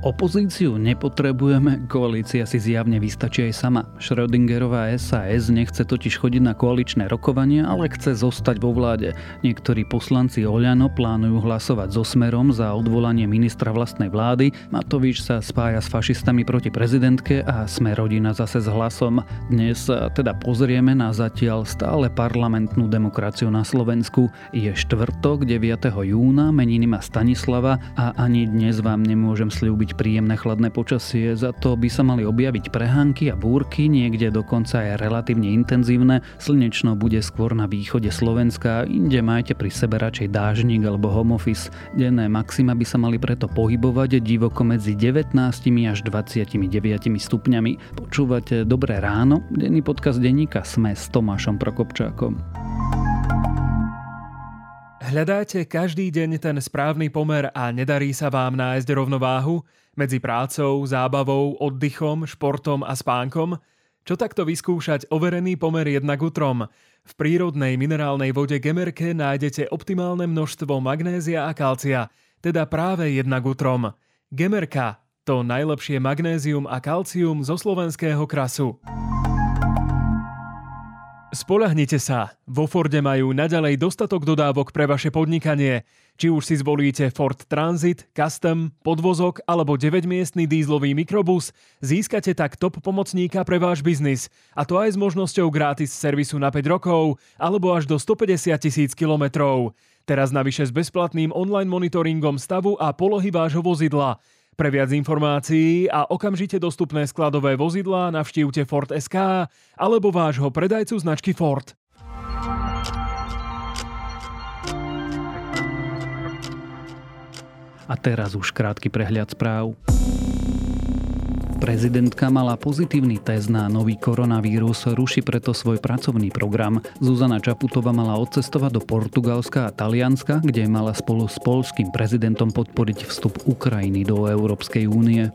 Opozíciu nepotrebujeme, koalícia si zjavne vystačí aj sama. Schrödingerová SAS nechce totiž chodiť na koaličné rokovanie, ale chce zostať vo vláde. Niektorí poslanci Oľano plánujú hlasovať so Smerom za odvolanie ministra vlastnej vlády, Matovič sa spája s fašistami proti prezidentke a Sme rodina zase s hlasom. Dnes teda pozrieme na zatiaľ stále parlamentnú demokraciu na Slovensku. Je štvrtok 9. júna, meniny má Stanislava a ani dnes vám nemôžem slúbiť byť príjemné chladné počasie, za to by sa mali objaviť prehánky a búrky, niekde dokonca aj relatívne intenzívne. Slnečno bude skôr na východe Slovenska, inde majte pri sebe radšej dážnik alebo home office. Denné maxima by sa mali preto pohybovať divoko medzi 19 až 29 stupňami. Počúvate Dobré ráno, denný podcast denníka Sme s Tomášom Prokopčákom. Hľadáte každý deň ten správny pomer a nedarí sa vám nájsť rovnováhu? medzi prácou, zábavou, oddychom, športom a spánkom? Čo takto vyskúšať overený pomer jednak utrom? V prírodnej minerálnej vode Gemerke nájdete optimálne množstvo magnézia a kalcia, teda práve jednak utrom. Gemerka, to najlepšie magnézium a kalcium zo slovenského krasu. Spolahnite sa, vo Forde majú naďalej dostatok dodávok pre vaše podnikanie. Či už si zvolíte Ford Transit, Custom, podvozok alebo 9-miestný dízlový mikrobus, získate tak top pomocníka pre váš biznis. A to aj s možnosťou gratis servisu na 5 rokov alebo až do 150 tisíc kilometrov. Teraz navyše s bezplatným online monitoringom stavu a polohy vášho vozidla. Pre viac informácií a okamžite dostupné skladové vozidlá navštívte Ford SK alebo vášho predajcu značky Ford. A teraz už krátky prehľad správ. Prezidentka mala pozitívny test na nový koronavírus, ruší preto svoj pracovný program. Zuzana Čaputová mala odcestovať do Portugalska a Talianska, kde mala spolu s polským prezidentom podporiť vstup Ukrajiny do Európskej únie.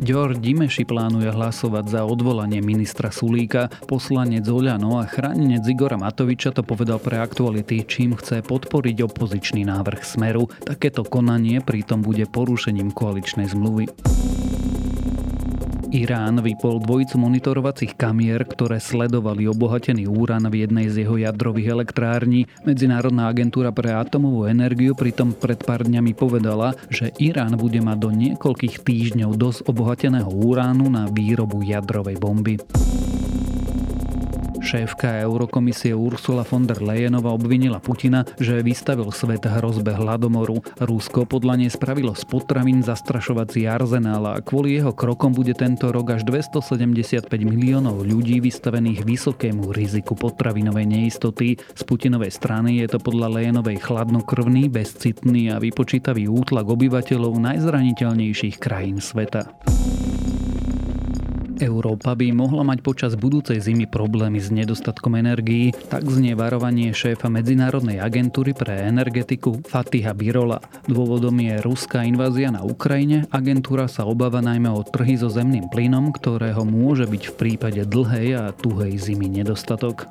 Ďor Dimeši plánuje hlasovať za odvolanie ministra Sulíka. Poslanec Oľano a chránenec Igora Matoviča to povedal pre aktuality, čím chce podporiť opozičný návrh Smeru. Takéto konanie pritom bude porušením koaličnej zmluvy. Irán vypol dvojicu monitorovacích kamier, ktoré sledovali obohatený úran v jednej z jeho jadrových elektrární. Medzinárodná agentúra pre atomovú energiu pritom pred pár dňami povedala, že Irán bude mať do niekoľkých týždňov dosť obohateného uránu na výrobu jadrovej bomby. Šéfka Eurokomisie Ursula von der Leyenová obvinila Putina, že vystavil svet hrozbe hladomoru. Rusko podľa nej spravilo z potravín zastrašovací arzenál a kvôli jeho krokom bude tento rok až 275 miliónov ľudí vystavených vysokému riziku potravinovej neistoty. Z Putinovej strany je to podľa Leyenovej chladnokrvný, bezcitný a vypočítavý útlak obyvateľov najzraniteľnejších krajín sveta. Európa by mohla mať počas budúcej zimy problémy s nedostatkom energií, tak znie varovanie šéfa Medzinárodnej agentúry pre energetiku Fatiha Birola. Dôvodom je ruská invázia na Ukrajine. Agentúra sa obáva najmä o trhy so zemným plynom, ktorého môže byť v prípade dlhej a tuhej zimy nedostatok.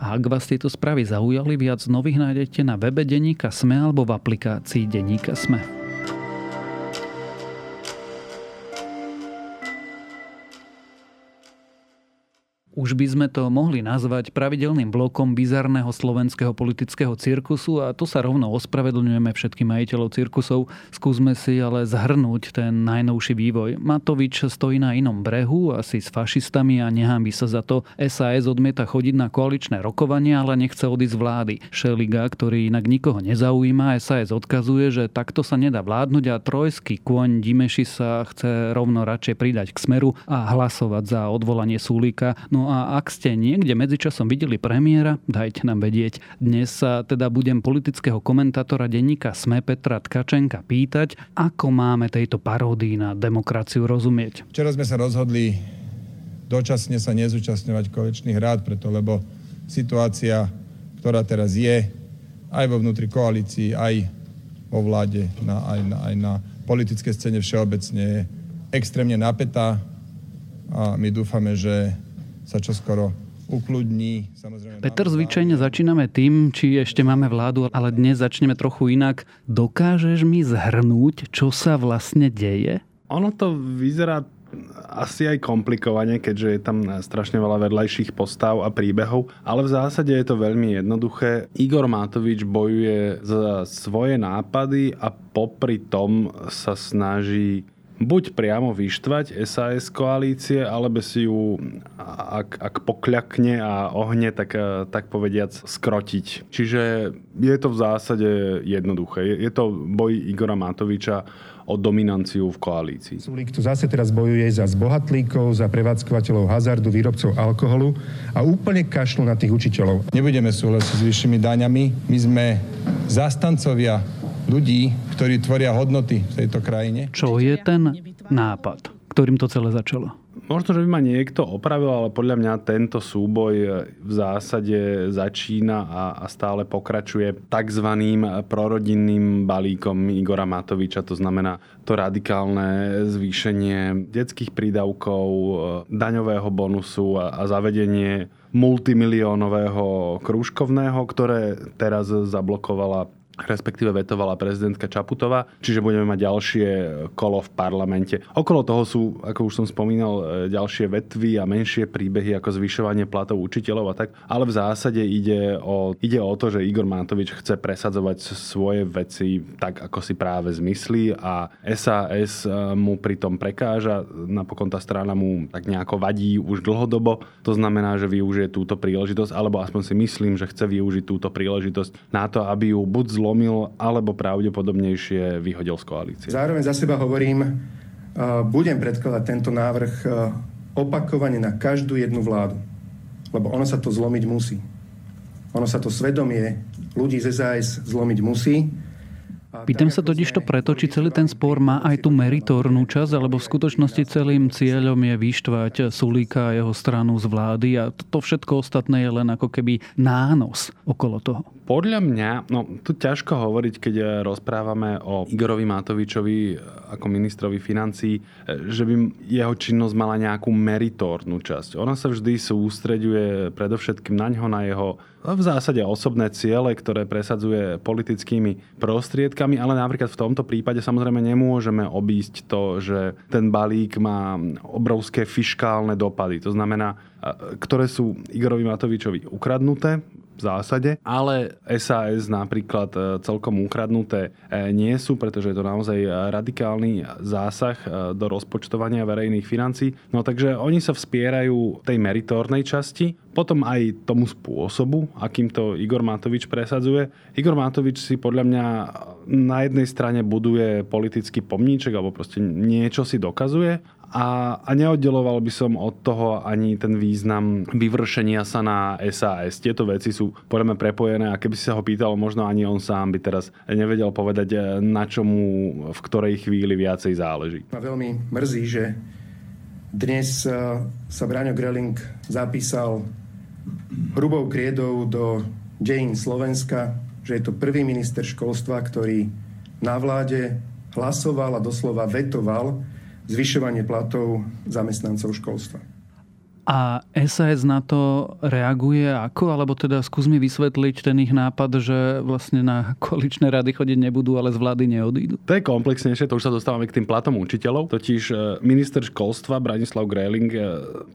A ak vás tieto správy zaujali, viac nových nájdete na webe Deníka Sme alebo v aplikácii Deníka Sme. Už by sme to mohli nazvať pravidelným blokom bizarného slovenského politického cirkusu a to sa rovno ospravedlňujeme všetkým majiteľov cirkusov. Skúsme si ale zhrnúť ten najnovší vývoj. Matovič stojí na inom brehu, asi s fašistami a nehámbi sa za to. SAS odmieta chodiť na koaličné rokovania, ale nechce odísť z vlády. Šeliga, ktorý inak nikoho nezaujíma, SAS odkazuje, že takto sa nedá vládnuť a trojský kôň Dimeši sa chce rovno radšej pridať k smeru a hlasovať za odvolanie Sulíka. No No a ak ste niekde medzičasom videli premiéra, dajte nám vedieť. Dnes sa teda budem politického komentátora denníka Sme Petra Tkačenka pýtať, ako máme tejto paródii na demokraciu rozumieť. Včera sme sa rozhodli dočasne sa nezúčastňovať koaličných rád, preto lebo situácia, ktorá teraz je, aj vo vnútri koalícii, aj vo vláde, na, aj, na, aj na politické scéne všeobecne je extrémne napätá a my dúfame, že sa čoskoro ukludní. Samozrejme, Peter, zvyčajne začíname tým, či ešte máme vládu, ale dnes začneme trochu inak. Dokážeš mi zhrnúť, čo sa vlastne deje? Ono to vyzerá asi aj komplikovane, keďže je tam strašne veľa vedľajších postav a príbehov, ale v zásade je to veľmi jednoduché. Igor Matovič bojuje za svoje nápady a popri tom sa snaží buď priamo vyštvať SAS koalície, alebo si ju, ak, ak pokľakne a ohne, tak, tak povediac skrotiť. Čiže je to v zásade jednoduché. Je, je to boj Igora Matoviča o dominanciu v koalícii. Sulík tu zase teraz bojuje za zbohatlíkov, za prevádzkovateľov hazardu, výrobcov alkoholu a úplne kašľú na tých učiteľov. Nebudeme súhlasiť s vyššími daňami. My sme zastancovia ľudí, ktorí tvoria hodnoty v tejto krajine. Čo je ten nápad, ktorým to celé začalo? Možno, že by ma niekto opravil, ale podľa mňa tento súboj v zásade začína a, a stále pokračuje tzv. prorodinným balíkom Igora Matoviča. To znamená to radikálne zvýšenie detských prídavkov, daňového bonusu a, a zavedenie multimiliónového krúžkovného, ktoré teraz zablokovala respektíve vetovala prezidentka Čaputová, čiže budeme mať ďalšie kolo v parlamente. Okolo toho sú, ako už som spomínal, e, ďalšie vetvy a menšie príbehy ako zvyšovanie platov učiteľov a tak, ale v zásade ide o, ide o to, že Igor Matovič chce presadzovať svoje veci tak, ako si práve zmyslí a SAS e, mu pritom prekáža. Napokon tá strana mu tak nejako vadí už dlhodobo. To znamená, že využije túto príležitosť, alebo aspoň si myslím, že chce využiť túto príležitosť na to, aby ju buď zlomil, alebo pravdepodobnejšie vyhodil z koalície. Zároveň za seba hovorím, uh, budem predkladať tento návrh uh, opakovane na každú jednu vládu. Lebo ono sa to zlomiť musí. Ono sa to svedomie ľudí z SAS zlomiť musí Pýtam sa totiž to preto, či celý ten spor má aj tú meritornú časť, alebo v skutočnosti celým cieľom je vyštvať Sulíka a jeho stranu z vlády a to všetko ostatné je len ako keby nános okolo toho. Podľa mňa, no tu ťažko hovoriť, keď rozprávame o Igorovi Matovičovi ako ministrovi financí, že by jeho činnosť mala nejakú meritórnu časť. Ona sa vždy sústreďuje predovšetkým na ňo, na jeho v zásade osobné ciele, ktoré presadzuje politickými prostriedkami, ale napríklad v tomto prípade samozrejme nemôžeme obísť to, že ten balík má obrovské fiškálne dopady. To znamená, ktoré sú Igorovi Matovičovi ukradnuté zásade, ale SAS napríklad e, celkom ukradnuté e, nie sú, pretože je to naozaj radikálny zásah e, do rozpočtovania verejných financí. No takže oni sa vspierajú tej meritórnej časti, potom aj tomu spôsobu, akým to Igor Matovič presadzuje. Igor Matovič si podľa mňa na jednej strane buduje politický pomníček alebo proste niečo si dokazuje a, a neoddeloval by som od toho ani ten význam vyvršenia sa na SAS. Tieto veci sú podľa mňa prepojené a keby si sa ho pýtal, možno ani on sám by teraz nevedel povedať, na čomu v ktorej chvíli viacej záleží. Ma veľmi mrzí, že dnes eh, sa Braňo Greling zapísal hrubou kriedou do dejín Slovenska, že je to prvý minister školstva, ktorý na vláde hlasoval a doslova vetoval zvyšovanie platov zamestnancov školstva. A SAS na to reaguje ako? Alebo teda skús mi vysvetliť ten ich nápad, že vlastne na količné rady chodiť nebudú, ale z vlády neodídu. To je komplexnejšie, to už sa dostávame k tým platom učiteľov. Totiž e, minister školstva Branislav Gréling e,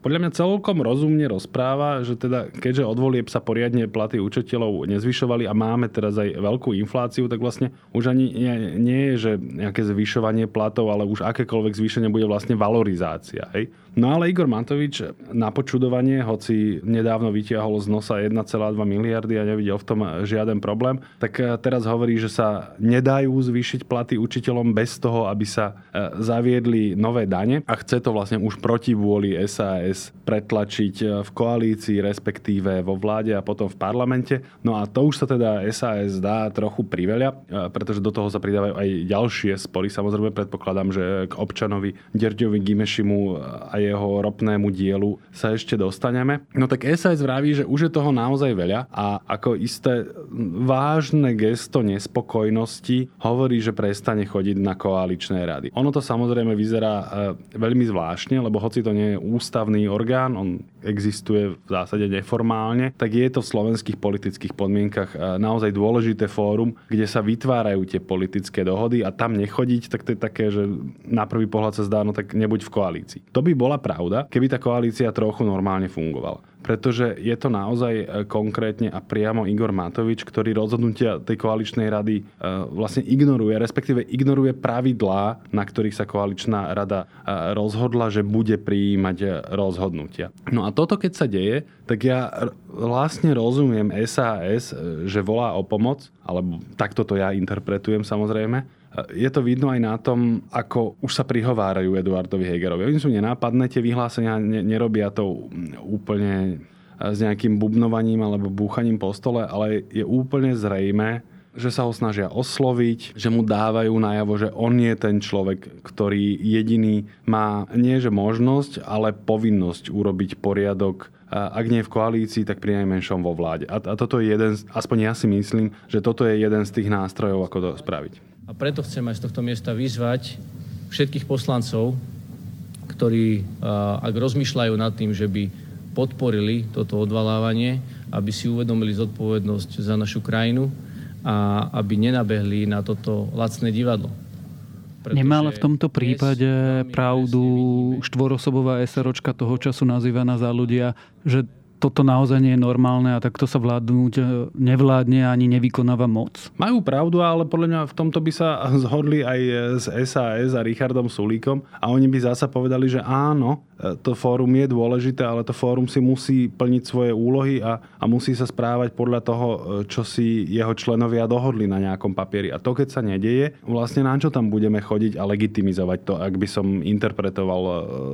podľa mňa celkom rozumne rozpráva, že teda keďže od volieb sa poriadne platy učiteľov nezvyšovali a máme teraz aj veľkú infláciu, tak vlastne už ani nie, nie je, že nejaké zvyšovanie platov, ale už akékoľvek zvýšenie bude vlastne valorizácia. Hej? No ale Igor Matovič na počudovanie, hoci nedávno vytiahol z nosa 1,2 miliardy a nevidel v tom žiaden problém, tak eh, teraz hovorí, že sa nedajú zvýšiť platy učiteľom bez toho, aby sa eh, zaviedli nové dane a chce to vlastne už proti vôli SAS pretlačiť eh, v koalícii, respektíve vo vláde a potom v parlamente. No a to už sa teda SAS dá trochu priveľa, pretože do toho sa pridávajú aj ďalšie spory. Samozrejme predpokladám, že k občanovi Derďovi Gimešimu a jeho ropnému dielu sa ešte dostaneme. No tak SAS vraví, že už je toho naozaj veľa a ako isté vážne gesto nespokojnosti hovorí, že prestane chodiť na koaličné rady. Ono to samozrejme vyzerá e, veľmi zvláštne, lebo hoci to nie je ústavný orgán, on existuje v zásade neformálne, tak je to v slovenských politických podmienkach e, naozaj dôležité fórum, kde sa vytvárajú tie politické dohody a tam nechodiť, tak to je také, že na prvý pohľad sa zdá, no tak nebuď v koalícii. To by bola pravda, keby tá koalícia trochu normálne fungovala pretože je to naozaj e, konkrétne a priamo Igor Matovič, ktorý rozhodnutia tej koaličnej rady e, vlastne ignoruje, respektíve ignoruje pravidlá, na ktorých sa koaličná rada e, rozhodla, že bude prijímať rozhodnutia. No a toto keď sa deje, tak ja vlastne rozumiem SAS, že volá o pomoc, alebo takto to ja interpretujem samozrejme, je to vidno aj na tom, ako už sa prihovárajú Eduardovi Hegerovi. Oni sú nenápadné, tie vyhlásenia nerobia to úplne s nejakým bubnovaním alebo búchaním po stole, ale je úplne zrejme, že sa ho snažia osloviť, že mu dávajú najavo, že on je ten človek, ktorý jediný má nie že možnosť, ale povinnosť urobiť poriadok ak nie v koalícii, tak pri najmenšom vo vláde. A, a toto je jeden, aspoň ja si myslím, že toto je jeden z tých nástrojov, ako to spraviť. A preto chcem aj z tohto miesta vyzvať všetkých poslancov, ktorí, ak rozmýšľajú nad tým, že by podporili toto odvalávanie, aby si uvedomili zodpovednosť za našu krajinu a aby nenabehli na toto lacné divadlo. Pretože Nemala v tomto prípade pravdu štvorosobová SROčka toho času nazývaná za ľudia, že toto naozaj nie je normálne a takto sa vládnuť e, nevládne ani nevykonáva moc? Majú pravdu, ale podľa mňa v tomto by sa zhodli aj s SAS a Richardom Sulíkom a oni by zasa povedali, že áno, to fórum je dôležité, ale to fórum si musí plniť svoje úlohy a, a musí sa správať podľa toho, e, čo si jeho členovia dohodli na nejakom papieri. A to, keď sa nedieje, vlastne na čo tam budeme chodiť a legitimizovať to, ak by som interpretoval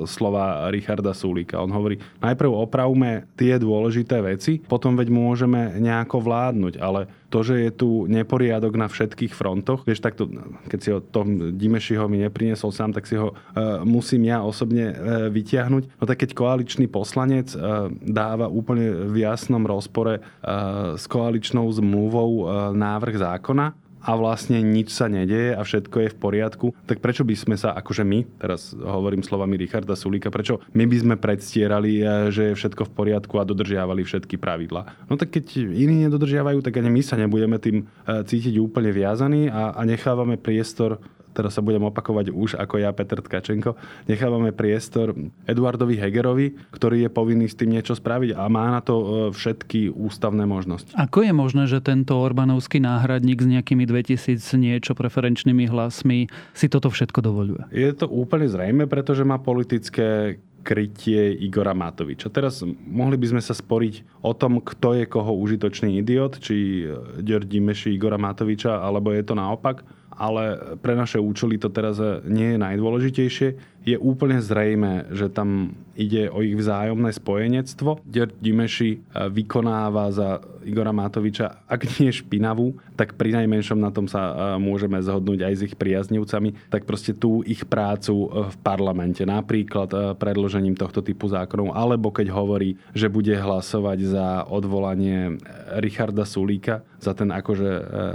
slova Richarda Sulíka. On hovorí, najprv opravme tie dôležité veci, potom veď môžeme nejako vládnuť, ale to, že je tu neporiadok na všetkých frontoch, vieš, takto, keď si o tom Dimešiho mi neprinesol sám, tak si ho uh, musím ja osobne uh, vytiahnuť. No tak keď koaličný poslanec uh, dáva úplne v jasnom rozpore uh, s koaličnou zmluvou uh, návrh zákona, a vlastne nič sa nedeje a všetko je v poriadku, tak prečo by sme sa, akože my, teraz hovorím slovami Richarda Sulíka, prečo my by sme predstierali, eh, že je všetko v poriadku a dodržiavali všetky pravidlá. No tak keď iní nedodržiavajú, tak ani my sa nebudeme tým eh, cítiť úplne viazaní a, a nechávame priestor teraz sa budem opakovať už ako ja, Peter Tkačenko, nechávame priestor Eduardovi Hegerovi, ktorý je povinný s tým niečo spraviť a má na to e, všetky ústavné možnosti. Ako je možné, že tento Orbánovský náhradník s nejakými 2000 niečo preferenčnými hlasmi si toto všetko dovoluje? Je to úplne zrejme, pretože má politické krytie Igora Matoviča. Teraz mohli by sme sa sporiť o tom, kto je koho užitočný idiot, či Ďordi Meši Igora Matoviča, alebo je to naopak ale pre naše účely to teraz nie je najdôležitejšie. Je úplne zrejme, že tam ide o ich vzájomné spojenectvo. Dimeši e, vykonáva za Igora Matoviča, ak nie špinavú, tak pri najmenšom na tom sa e, môžeme zhodnúť aj s ich priaznivcami, tak proste tú ich prácu e, v parlamente, napríklad predložením tohto typu zákonov, alebo keď hovorí, že bude hlasovať za odvolanie Richarda Sulíka, za ten akože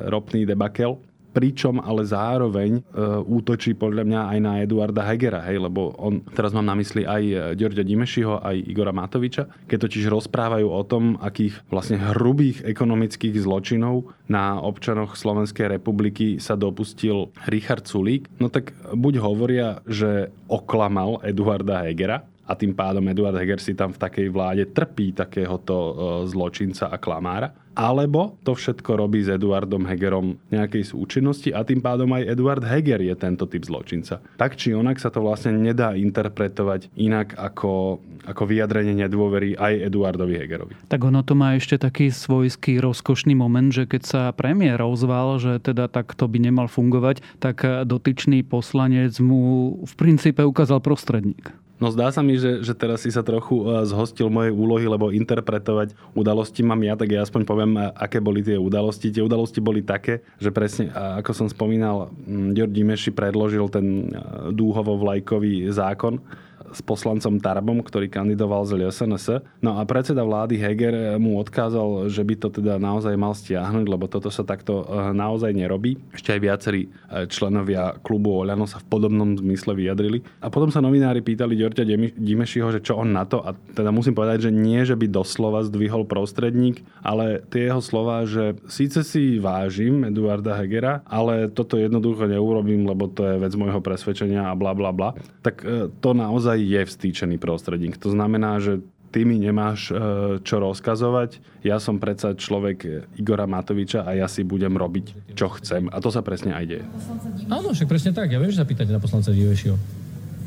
ropný debakel, pričom ale zároveň e, útočí podľa mňa aj na Eduarda Hegera, hej, lebo on, teraz mám na mysli aj Ďorďa Dimešiho, aj Igora Matoviča, keď totiž rozprávajú o tom, akých vlastne hrubých ekonomických zločinov na občanoch Slovenskej republiky sa dopustil Richard Sulík, no tak buď hovoria, že oklamal Eduarda Hegera, a tým pádom Eduard Heger si tam v takej vláde trpí takéhoto e, zločinca a klamára. Alebo to všetko robí s Eduardom Hegerom nejakej súčinnosti a tým pádom aj Eduard Heger je tento typ zločinca. Tak či onak sa to vlastne nedá interpretovať inak ako, ako vyjadrenie nedôvery aj Eduardovi Hegerovi. Tak ono to má ešte taký svojský rozkošný moment, že keď sa premiér ozval, že teda takto by nemal fungovať, tak dotyčný poslanec mu v princípe ukázal prostredník. No zdá sa mi, že, že teraz si sa trochu e, zhostil mojej úlohy, lebo interpretovať udalosti mám ja, tak ja aspoň poviem, aké boli tie udalosti. Tie udalosti boli také, že presne, ako som spomínal, Ďordi Meši predložil ten e, dúhovo-vlajkový zákon, s poslancom Tarbom, ktorý kandidoval z LSNS. No a predseda vlády Heger mu odkázal, že by to teda naozaj mal stiahnuť, lebo toto sa takto e, naozaj nerobí. Ešte aj viacerí e, členovia klubu Oľano sa v podobnom zmysle vyjadrili. A potom sa novinári pýtali Ďorťa Dimešiho, že čo on na to. A teda musím povedať, že nie, že by doslova zdvihol prostredník, ale tie jeho slova, že síce si vážim Eduarda Hegera, ale toto jednoducho neurobím, lebo to je vec môjho presvedčenia a bla bla bla, tak to naozaj je vstýčený prostredník. To znamená, že ty mi nemáš e, čo rozkazovať, ja som predsa človek Igora Matoviča a ja si budem robiť, čo chcem. A to sa presne aj deje. Áno, však presne tak. Ja viem, že sa pýtate na poslanca Divešiho.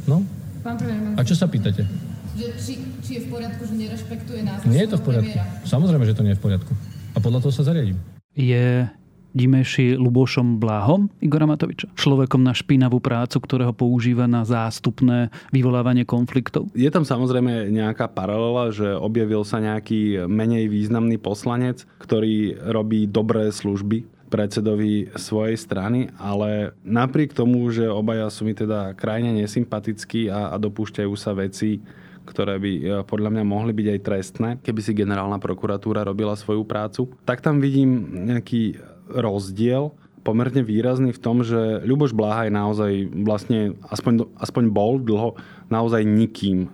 No? Pán premiér, a čo sa pýtate? Že či, či je v poriadku, že nerešpektuje nás. Nie je to v poriadku. Premiéra. Samozrejme, že to nie je v poriadku. A podľa toho sa zariadím. Je Dimeši Lubošom Bláhom Igora Matoviča. Človekom na špinavú prácu, ktorého používa na zástupné vyvolávanie konfliktov. Je tam samozrejme nejaká paralela, že objavil sa nejaký menej významný poslanec, ktorý robí dobré služby predsedovi svojej strany, ale napriek tomu, že obaja sú mi teda krajne nesympatickí a, a dopúšťajú sa veci, ktoré by e, podľa mňa mohli byť aj trestné, keby si generálna prokuratúra robila svoju prácu, tak tam vidím nejaký rozdiel pomerne výrazný v tom, že Ľuboš Bláha je naozaj vlastne, aspoň, aspoň bol dlho, naozaj nikým e,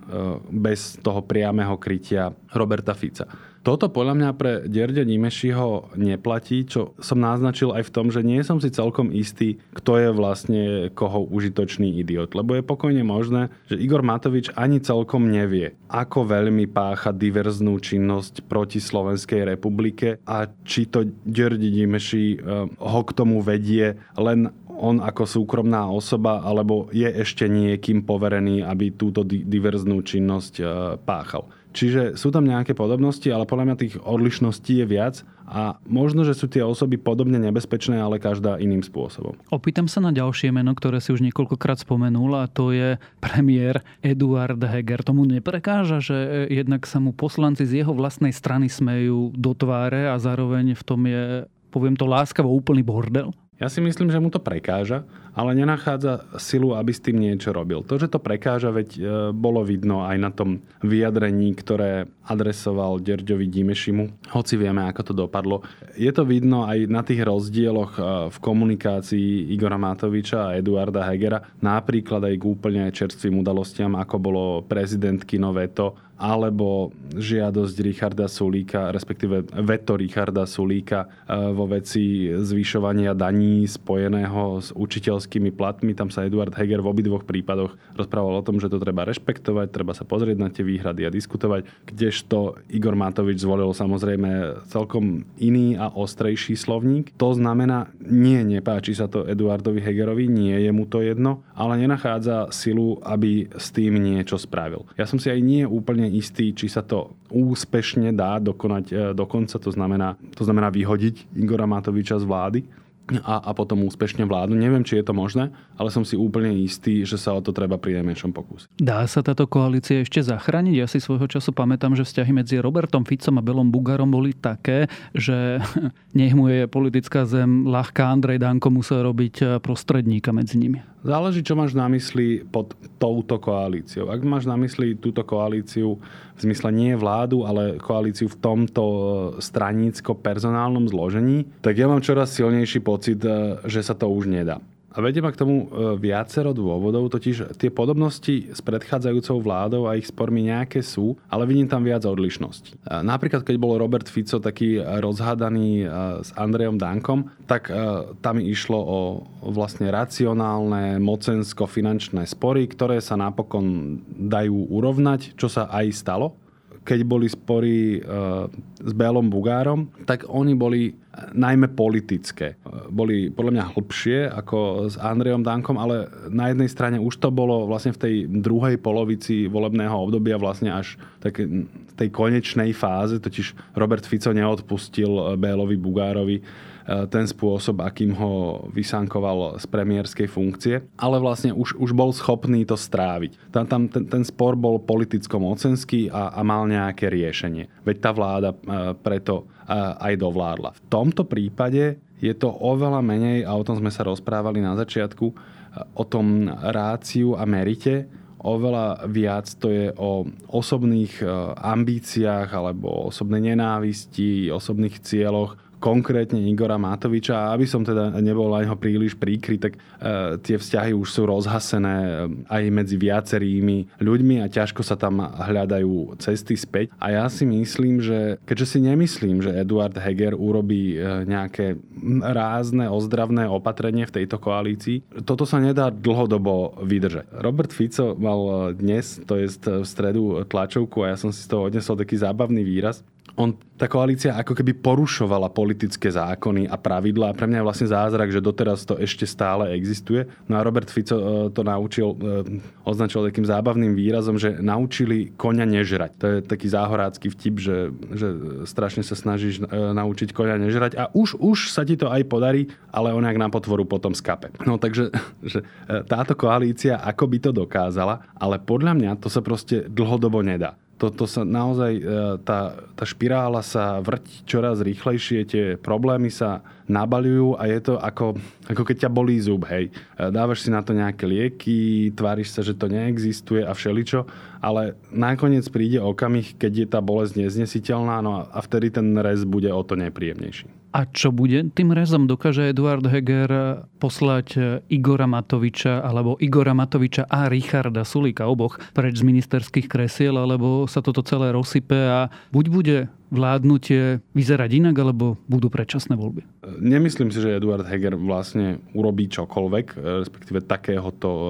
bez toho priamého krytia Roberta Fica. Toto podľa mňa pre Derde Nimešiho neplatí, čo som naznačil aj v tom, že nie som si celkom istý, kto je vlastne koho užitočný idiot. Lebo je pokojne možné, že Igor Matovič ani celkom nevie, ako veľmi pácha diverznú činnosť proti Slovenskej republike a či to Derde Nimeši eh, ho k tomu vedie len on ako súkromná osoba, alebo je ešte niekým poverený, aby túto diverznú činnosť eh, páchal. Čiže sú tam nejaké podobnosti, ale podľa mňa tých odlišností je viac a možno, že sú tie osoby podobne nebezpečné, ale každá iným spôsobom. Opýtam sa na ďalšie meno, ktoré si už niekoľkokrát spomenul a to je premiér Eduard Heger. Tomu neprekáža, že jednak sa mu poslanci z jeho vlastnej strany smejú do tváre a zároveň v tom je, poviem to láskavo, úplný bordel? Ja si myslím, že mu to prekáža, ale nenachádza silu, aby s tým niečo robil. To, že to prekáža, veď e, bolo vidno aj na tom vyjadrení, ktoré adresoval Ďerďovi Dimešimu, hoci vieme, ako to dopadlo. Je to vidno aj na tých rozdieloch e, v komunikácii Igora Matoviča a Eduarda Hegera, napríklad aj k úplne čerstvým udalostiam, ako bolo prezidentky veto alebo žiadosť Richarda Sulíka, respektíve veto Richarda Sulíka e, vo veci zvyšovania daní spojeného s učiteľskými platmi. Tam sa Eduard Heger v obidvoch prípadoch rozprával o tom, že to treba rešpektovať, treba sa pozrieť na tie výhrady a diskutovať, kdežto Igor Matovič zvolil samozrejme celkom iný a ostrejší slovník. To znamená, nie, nepáči sa to Eduardovi Hegerovi, nie je mu to jedno, ale nenachádza silu, aby s tým niečo spravil. Ja som si aj nie úplne istý, či sa to úspešne dá dokonať e, dokonca, to znamená, to znamená vyhodiť Igora Matoviča z vlády a, a potom úspešne vládnu. Neviem, či je to možné, ale som si úplne istý, že sa o to treba pri najmenšom pokúsiť. Dá sa táto koalícia ešte zachrániť? Ja si svojho času pamätám, že vzťahy medzi Robertom Ficom a Belom Bugarom boli také, že nech mu je politická zem ľahká, Andrej Danko musel robiť eh, prostredníka medzi nimi. Záleží, čo máš na mysli pod touto koalíciou. Ak máš na mysli túto koalíciu v zmysle nie vládu, ale koalíciu v tomto e, stranícko-personálnom zložení, tak ja mám čoraz silnejší pocit, e, že sa to už nedá. A vedie ma k tomu e, viacero dôvodov, totiž tie podobnosti s predchádzajúcou vládou a ich spormi nejaké sú, ale vidím tam viac odlišností. Napríklad, keď bol Robert Fico taký rozhádaný e, s Andrejom Dankom, tak e, tam išlo o vlastne racionálne mocensko-finančné spory, ktoré sa napokon dajú urovnať, čo sa aj stalo keď boli spory s Bélom Bugárom, tak oni boli najmä politické. Boli podľa mňa hlbšie ako s Andrejom Dankom, ale na jednej strane už to bolo vlastne v tej druhej polovici volebného obdobia vlastne až tak tej konečnej fáze, totiž Robert Fico neodpustil Bélovi Bugárovi ten spôsob, akým ho vysankoval z premiérskej funkcie, ale vlastne už, už bol schopný to stráviť. Tam, tam ten, ten spor bol politicko-mocenský a, a mal nejaké riešenie. Veď tá vláda e, preto e, aj dovládla. V tomto prípade je to oveľa menej, a o tom sme sa rozprávali na začiatku, o tom ráciu a merite, oveľa viac to je o osobných e, ambíciách alebo osobnej nenávisti, osobných cieľoch, konkrétne Igora Matoviča a aby som teda nebol na neho príliš príkry, tak e, tie vzťahy už sú rozhasené e, aj medzi viacerými ľuďmi a ťažko sa tam hľadajú cesty späť. A ja si myslím, že keďže si nemyslím, že Eduard Heger urobí e, nejaké rázne, ozdravné opatrenie v tejto koalícii, toto sa nedá dlhodobo vydržať. Robert Fico mal dnes, to je v stredu tlačovku a ja som si z toho odnesol taký zábavný výraz, on, tá koalícia ako keby porušovala politické zákony a pravidlá. Pre mňa je vlastne zázrak, že doteraz to ešte stále existuje. No a Robert Fico e, to naučil, e, označil takým zábavným výrazom, že naučili koňa nežrať. To je taký záhorácky vtip, že, že strašne sa snažíš e, naučiť koňa nežrať a už, už sa ti to aj podarí, ale on na potvoru potom skape. No takže že táto koalícia ako by to dokázala, ale podľa mňa to sa proste dlhodobo nedá toto sa naozaj, e, tá, tá špirála sa vrti čoraz rýchlejšie, tie problémy sa nabalujú a je to ako, ako keď ťa bolí zub, hej. E, dávaš si na to nejaké lieky, tváriš sa, že to neexistuje a všeličo, ale nakoniec príde okamih, keď je tá bolesť neznesiteľná no a vtedy ten rez bude o to nepríjemnejší. A čo bude tým rezom? Dokáže Eduard Heger poslať Igora Matoviča alebo Igora Matoviča a Richarda Sulika oboch preč z ministerských kresiel, alebo sa toto celé rozsype a buď bude vládnutie vyzerať inak, alebo budú predčasné voľby? Nemyslím si, že Eduard Heger vlastne urobí čokoľvek, e, respektíve takéhoto e,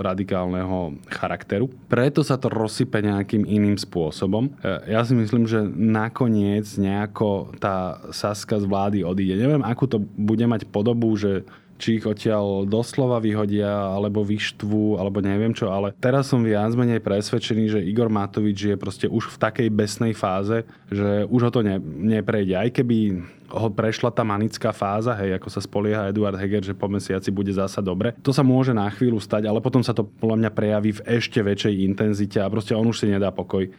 radikálneho charakteru. Preto sa to rozsype nejakým iným spôsobom. E, ja si myslím, že nakoniec nejako tá Saska z vlády odíde. Neviem, akú to bude mať podobu, že či ich odtiaľ doslova vyhodia, alebo vyštvú, alebo neviem čo, ale teraz som viac menej presvedčený, že Igor Matovič je proste už v takej besnej fáze, že už ho to ne, neprejde. Aj keby ho prešla tá manická fáza, hej, ako sa spolieha Eduard Heger, že po mesiaci bude zasa dobre. To sa môže na chvíľu stať, ale potom sa to podľa mňa prejaví v ešte väčšej intenzite a proste on už si nedá pokoj,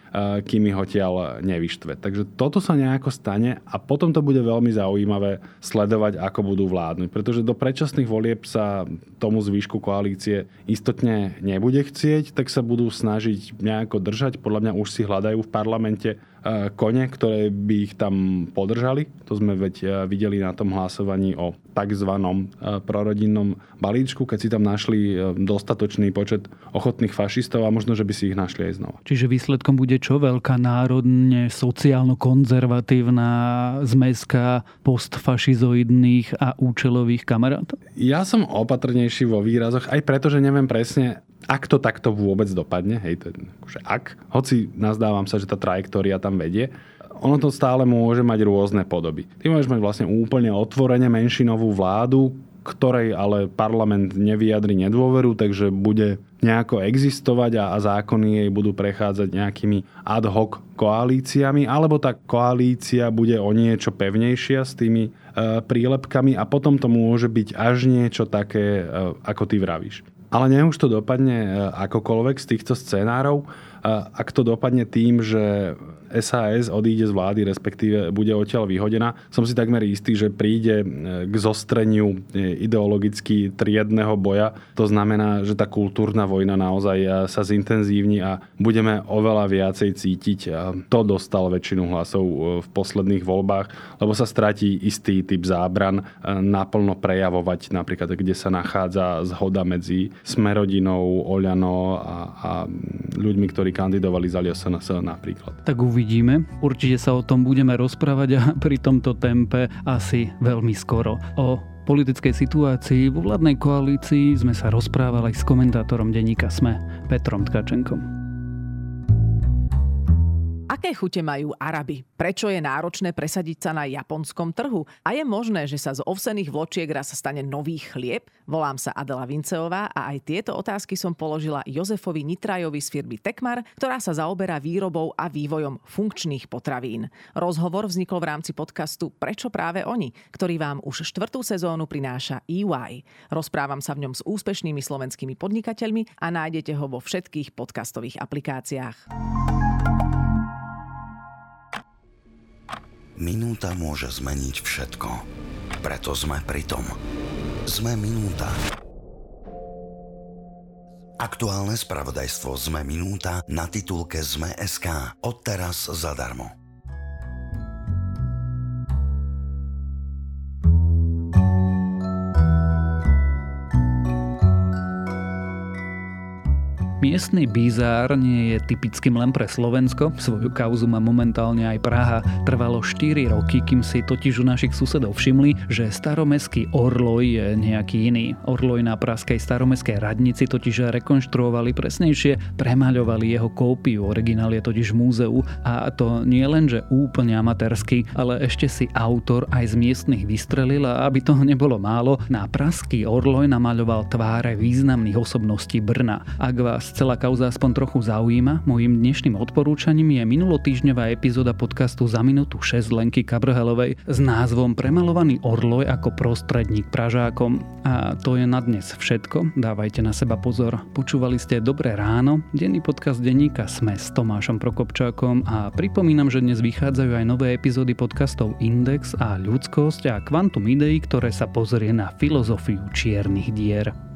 kým ho tiaľ nevyštve. Takže toto sa nejako stane a potom to bude veľmi zaujímavé sledovať, ako budú vládnuť. Pretože do predčasných volieb sa tomu zvýšku koalície istotne nebude chcieť, tak sa budú snažiť nejako držať. Podľa mňa už si hľadajú v parlamente kone, ktoré by ich tam podržali. To sme veď e, videli na tom hlasovaní o tzv. E, prorodinnom balíčku, keď si tam našli e, dostatočný počet ochotných fašistov a možno, že by si ich našli aj znova. Čiže výsledkom bude čo? Veľká národne sociálno-konzervatívna zmeska postfašizoidných a účelových kamarátov? Ja som opatrnejší vo výrazoch, aj preto, že neviem presne, ak to takto vôbec dopadne, hej, to je, akože ak, hoci nazdávam sa, že tá trajektória tam vedie, ono to stále môže mať rôzne podoby. Ty môžeš mať vlastne úplne otvorene menšinovú vládu, ktorej ale parlament nevyjadri nedôveru, takže bude nejako existovať a, a zákony jej budú prechádzať nejakými ad hoc koalíciami, alebo tá koalícia bude o niečo pevnejšia s tými e, prílepkami a potom to môže byť až niečo také, e, ako ty vravíš. Ale nech už to dopadne e, akokoľvek z týchto scenárov, e, ak to dopadne tým, že SAS odíde z vlády, respektíve bude odtiaľ vyhodená. Som si takmer istý, že príde e, k zostreniu e, ideologicky triedného boja. To znamená, že tá kultúrna vojna naozaj e, sa zintenzívni a budeme oveľa viacej cítiť. A to dostal väčšinu hlasov v posledných voľbách, lebo sa stratí istý typ zábran naplno prejavovať napríklad, kde sa nachádza zhoda medzi Smerodinou, Oľano a, a ľuďmi, ktorí kandidovali za LSNS napríklad. Tak uvidíme. Určite sa o tom budeme rozprávať a pri tomto tempe asi veľmi skoro. O politickej situácii vo vládnej koalícii sme sa rozprávali s komentátorom denníka SME Petrom Tkačenkom. Aké chute majú Araby? Prečo je náročné presadiť sa na japonskom trhu? A je možné, že sa z ovsených vločiek raz stane nový chlieb? Volám sa Adela Vinceová a aj tieto otázky som položila Jozefovi Nitrajovi z firmy Tekmar, ktorá sa zaoberá výrobou a vývojom funkčných potravín. Rozhovor vznikol v rámci podcastu Prečo práve oni, ktorý vám už štvrtú sezónu prináša EY. Rozprávam sa v ňom s úspešnými slovenskými podnikateľmi a nájdete ho vo všetkých podcastových aplikáciách. Minúta môže zmeniť všetko. Preto sme pri tom. Sme minúta. Aktuálne spravodajstvo ZME Minúta na titulke ZME.sk. Odteraz zadarmo. Miestny bizár nie je typickým len pre Slovensko, svoju kauzu má momentálne aj Praha. Trvalo 4 roky, kým si totiž u našich susedov všimli, že staromestský Orloj je nejaký iný. Orloj na praskej staromestskej radnici totiž rekonštruovali presnejšie, premaľovali jeho kópiu, originál je totiž v múzeu a to nie len, že úplne amatérsky, ale ešte si autor aj z miestnych vystrelil a aby toho nebolo málo, na praský Orloj namaľoval tváre významných osobností Brna. Ak vás celá kauza aspoň trochu zaujíma, mojim dnešným odporúčaním je minulotýždňová epizóda podcastu Za minútu 6 Lenky Kabrhelovej s názvom Premalovaný orloj ako prostredník Pražákom. A to je na dnes všetko, dávajte na seba pozor. Počúvali ste Dobré ráno, denný podcast denníka Sme s Tomášom Prokopčákom a pripomínam, že dnes vychádzajú aj nové epizódy podcastov Index a Ľudskosť a Kvantum ideí, ktoré sa pozrie na filozofiu čiernych dier.